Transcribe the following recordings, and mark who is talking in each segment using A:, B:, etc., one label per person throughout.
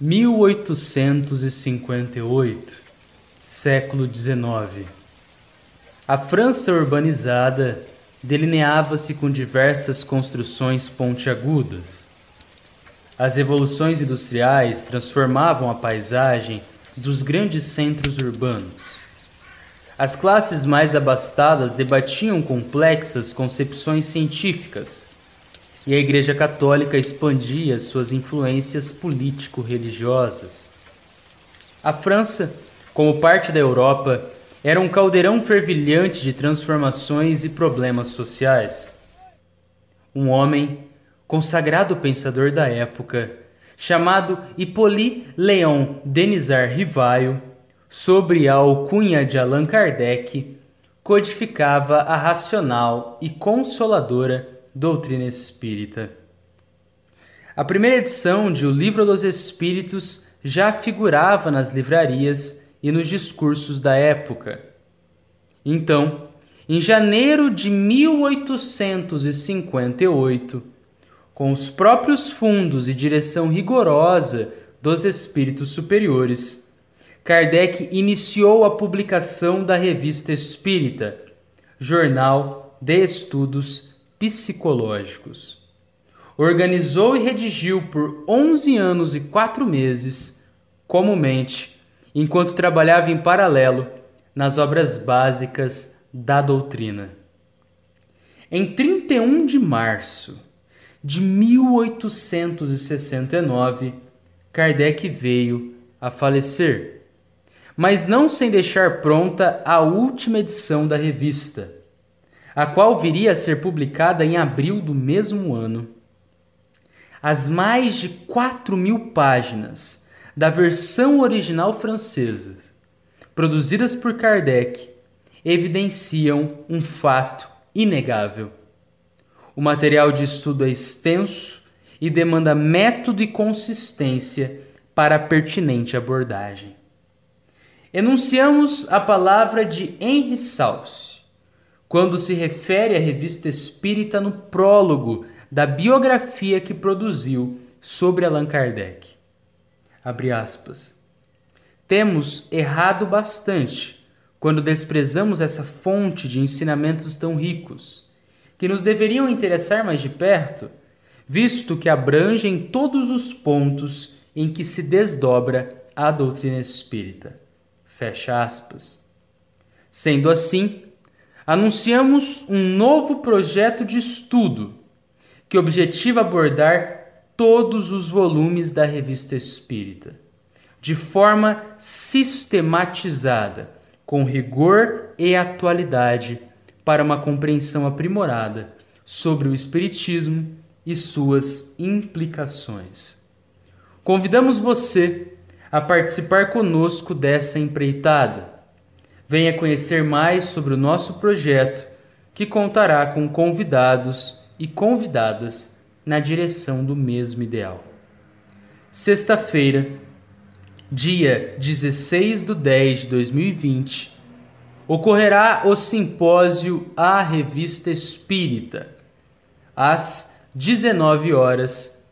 A: 1858, século XIX. A França urbanizada delineava-se com diversas construções pontiagudas. As revoluções industriais transformavam a paisagem dos grandes centros urbanos. As classes mais abastadas debatiam complexas concepções científicas, e a Igreja Católica expandia suas influências político-religiosas. A França, como parte da Europa, era um caldeirão fervilhante de transformações e problemas sociais. Um homem, consagrado pensador da época, chamado Hippolyte Léon Denisard Rivaio, sobre a alcunha de Allan Kardec, codificava a racional e consoladora doutrina espírita. A primeira edição de O Livro dos Espíritos já figurava nas livrarias e nos discursos da época. Então, em janeiro de 1858, com os próprios fundos e direção rigorosa dos espíritos superiores, Kardec iniciou a publicação da Revista Espírita, jornal de estudos psicológicos. Organizou e redigiu por 11 anos e 4 meses, comumente, enquanto trabalhava em paralelo nas obras básicas da doutrina. Em 31 de março de 1869, Kardec veio a falecer mas não sem deixar pronta a última edição da revista, a qual viria a ser publicada em abril do mesmo ano. As mais de 4 mil páginas da versão original francesa, produzidas por Kardec, evidenciam um fato inegável. O material de estudo é extenso e demanda método e consistência para a pertinente abordagem. Enunciamos a palavra de Henry Salce quando se refere à revista espírita no prólogo da biografia que produziu sobre Allan Kardec. Abre aspas. Temos errado bastante quando desprezamos essa fonte de ensinamentos tão ricos, que nos deveriam interessar mais de perto, visto que abrangem todos os pontos em que se desdobra a doutrina espírita. Fecha aspas. Sendo assim, anunciamos um novo projeto de estudo que objetiva abordar todos os volumes da Revista Espírita, de forma sistematizada, com rigor e atualidade, para uma compreensão aprimorada sobre o Espiritismo e suas implicações. Convidamos você a participar conosco dessa empreitada. Venha conhecer mais sobre o nosso projeto, que contará com convidados e convidadas na direção do mesmo ideal. Sexta-feira, dia 16 de 10 de 2020, ocorrerá o simpósio A Revista Espírita, às 19 horas,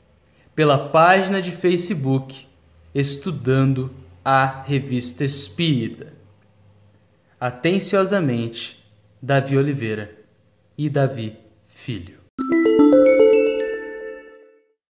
A: pela página de Facebook estudando a Revista Espírita. Atenciosamente, Davi Oliveira e Davi Filho.